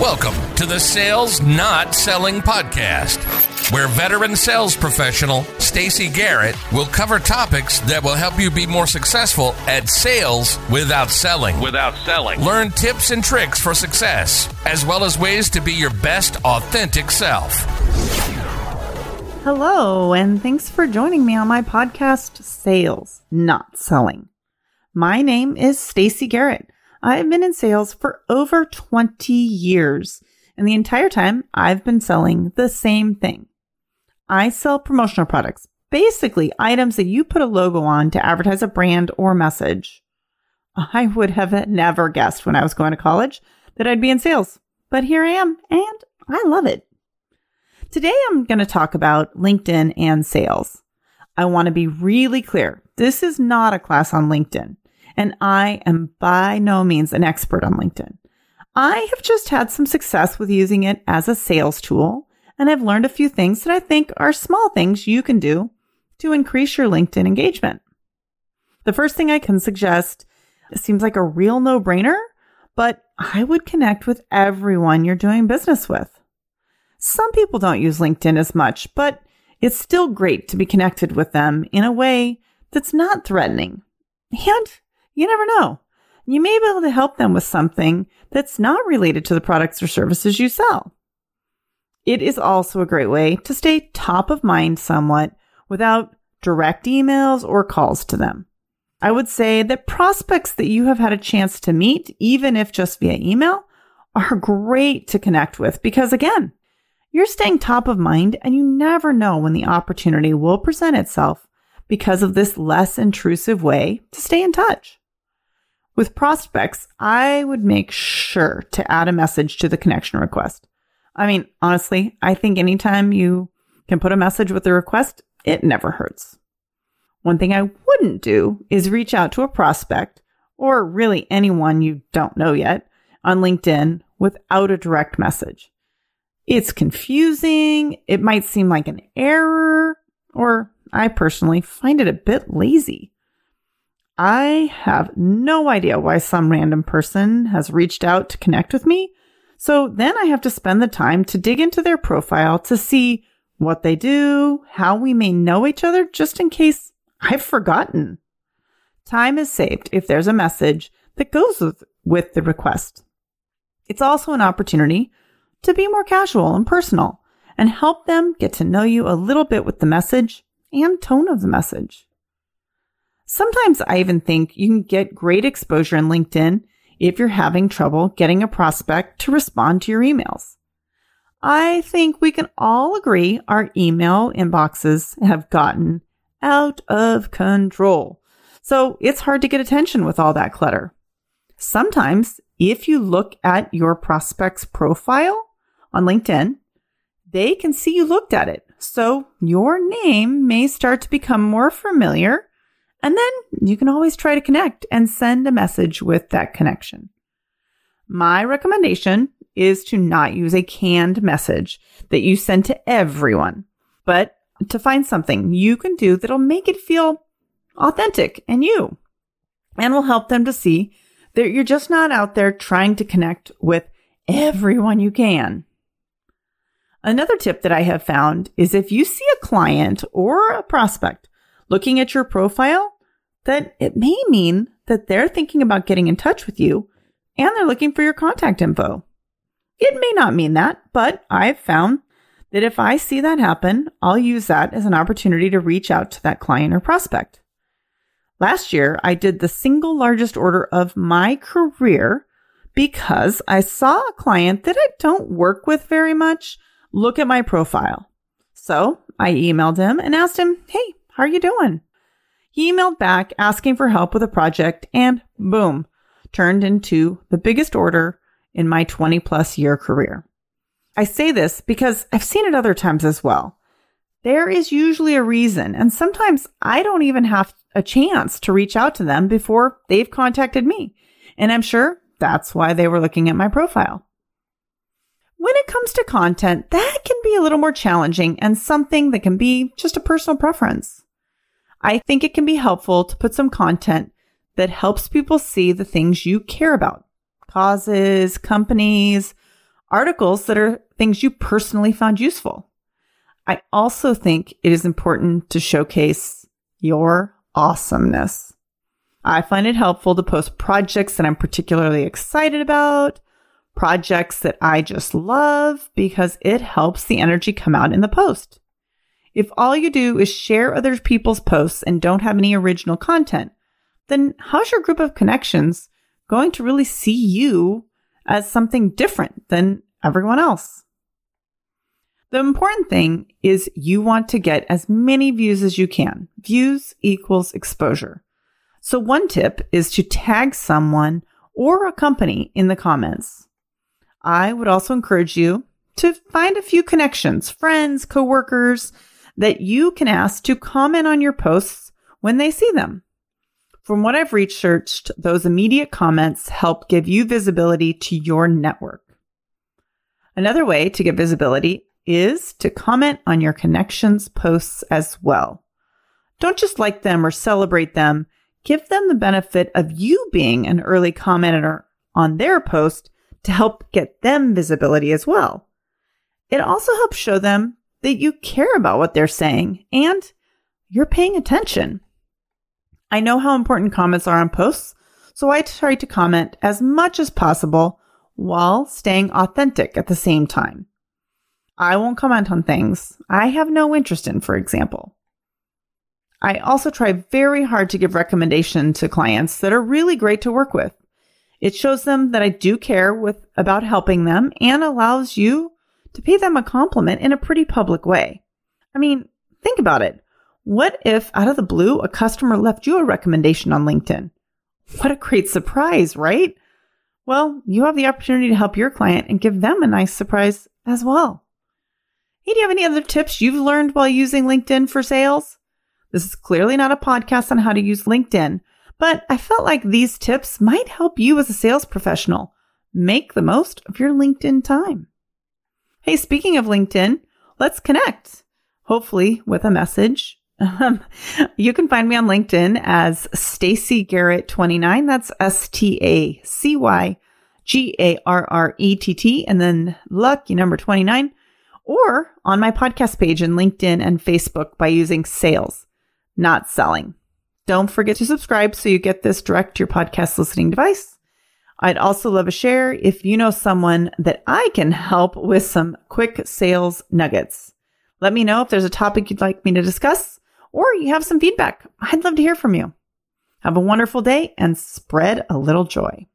Welcome to the Sales Not Selling Podcast, where veteran sales professional Stacy Garrett will cover topics that will help you be more successful at sales without selling. without selling. Learn tips and tricks for success, as well as ways to be your best authentic self. Hello, and thanks for joining me on my podcast, Sales Not Selling. My name is Stacy Garrett. I've been in sales for over 20 years, and the entire time I've been selling the same thing. I sell promotional products, basically items that you put a logo on to advertise a brand or message. I would have never guessed when I was going to college that I'd be in sales, but here I am, and I love it. Today I'm going to talk about LinkedIn and sales. I want to be really clear. This is not a class on LinkedIn and I am by no means an expert on LinkedIn. I have just had some success with using it as a sales tool, and I've learned a few things that I think are small things you can do to increase your LinkedIn engagement. The first thing I can suggest seems like a real no brainer, but I would connect with everyone you're doing business with. Some people don't use LinkedIn as much, but it's still great to be connected with them in a way that's not threatening. And you never know. You may be able to help them with something that's not related to the products or services you sell. It is also a great way to stay top of mind somewhat without direct emails or calls to them. I would say that prospects that you have had a chance to meet, even if just via email, are great to connect with because again, you're staying top of mind and you never know when the opportunity will present itself because of this less intrusive way to stay in touch. With prospects, I would make sure to add a message to the connection request. I mean, honestly, I think anytime you can put a message with a request, it never hurts. One thing I wouldn't do is reach out to a prospect or really anyone you don't know yet on LinkedIn without a direct message. It's confusing. It might seem like an error, or I personally find it a bit lazy. I have no idea why some random person has reached out to connect with me. So then I have to spend the time to dig into their profile to see what they do, how we may know each other, just in case I've forgotten. Time is saved if there's a message that goes with, the request. It's also an opportunity to be more casual and personal and help them get to know you a little bit with the message and tone of the message. Sometimes I even think you can get great exposure in LinkedIn if you're having trouble getting a prospect to respond to your emails. I think we can all agree our email inboxes have gotten out of control. So it's hard to get attention with all that clutter. Sometimes if you look at your prospect's profile on LinkedIn, they can see you looked at it. So your name may start to become more familiar and then you can always try to connect and send a message with that connection. My recommendation is to not use a canned message that you send to everyone, but to find something you can do that'll make it feel authentic and you and will help them to see that you're just not out there trying to connect with everyone you can. Another tip that I have found is if you see a client or a prospect looking at your profile, that it may mean that they're thinking about getting in touch with you and they're looking for your contact info. It may not mean that, but I've found that if I see that happen, I'll use that as an opportunity to reach out to that client or prospect. Last year, I did the single largest order of my career because I saw a client that I don't work with very much look at my profile. So I emailed him and asked him, Hey, how are you doing? He emailed back asking for help with a project and boom, turned into the biggest order in my 20 plus year career. I say this because I've seen it other times as well. There is usually a reason, and sometimes I don't even have a chance to reach out to them before they've contacted me. And I'm sure that's why they were looking at my profile. Comes to content, that can be a little more challenging and something that can be just a personal preference. I think it can be helpful to put some content that helps people see the things you care about causes, companies, articles that are things you personally found useful. I also think it is important to showcase your awesomeness. I find it helpful to post projects that I'm particularly excited about, projects that I just love, because it helps the energy come out in the post. If all you do is share other people's posts and don't have any original content, then how's your group of connections going to really see you as something different than everyone else? The important thing is you want to get as many views as you can. Views equals exposure. So one tip is to tag someone or a company in the comments. I would also encourage you to find a few connections, friends, coworkers that you can ask to comment on your posts when they see them. From what I've researched, those immediate comments help give you visibility to your network. Another way to get visibility is to comment on your connections posts as well. Don't just like them or celebrate them. Give them the benefit of you being an early commenter on their post to help get them visibility as well. It also helps show them that you care about what they're saying and you're paying attention. I know how important comments are on posts, so I try to comment as much as possible while staying authentic at the same time. I won't comment on things I have no interest in, for example. I also try very hard to give recommendation to clients that are really great to work with. It shows them that I do care with about helping them and allows you to pay them a compliment in a pretty public way. I mean, think about it. What if out of the blue a customer left you a recommendation on LinkedIn? What a great surprise, right? Well, you have the opportunity to help your client and give them a nice surprise as well. Hey, do you have any other tips you've learned while using LinkedIn for sales? This is clearly not a podcast on how to use LinkedIn, but I felt like these tips might help you as a sales professional make the most of your LinkedIn time. Hey, speaking of LinkedIn, let's connect, hopefully with a message. Um, you can find me on LinkedIn as Stacy Garrett 29. That's S T A C Y G A R R E T T, and then lucky number 29 or on my podcast page in LinkedIn and Facebook by using sales, not selling. Don't forget to subscribe so you get this direct to your podcast listening device. I'd also love a share if you know someone that I can help with some quick sales nuggets. Let me know if there's a topic you'd like me to discuss or you have some feedback. I'd love to hear from you. Have a wonderful day and spread a little joy.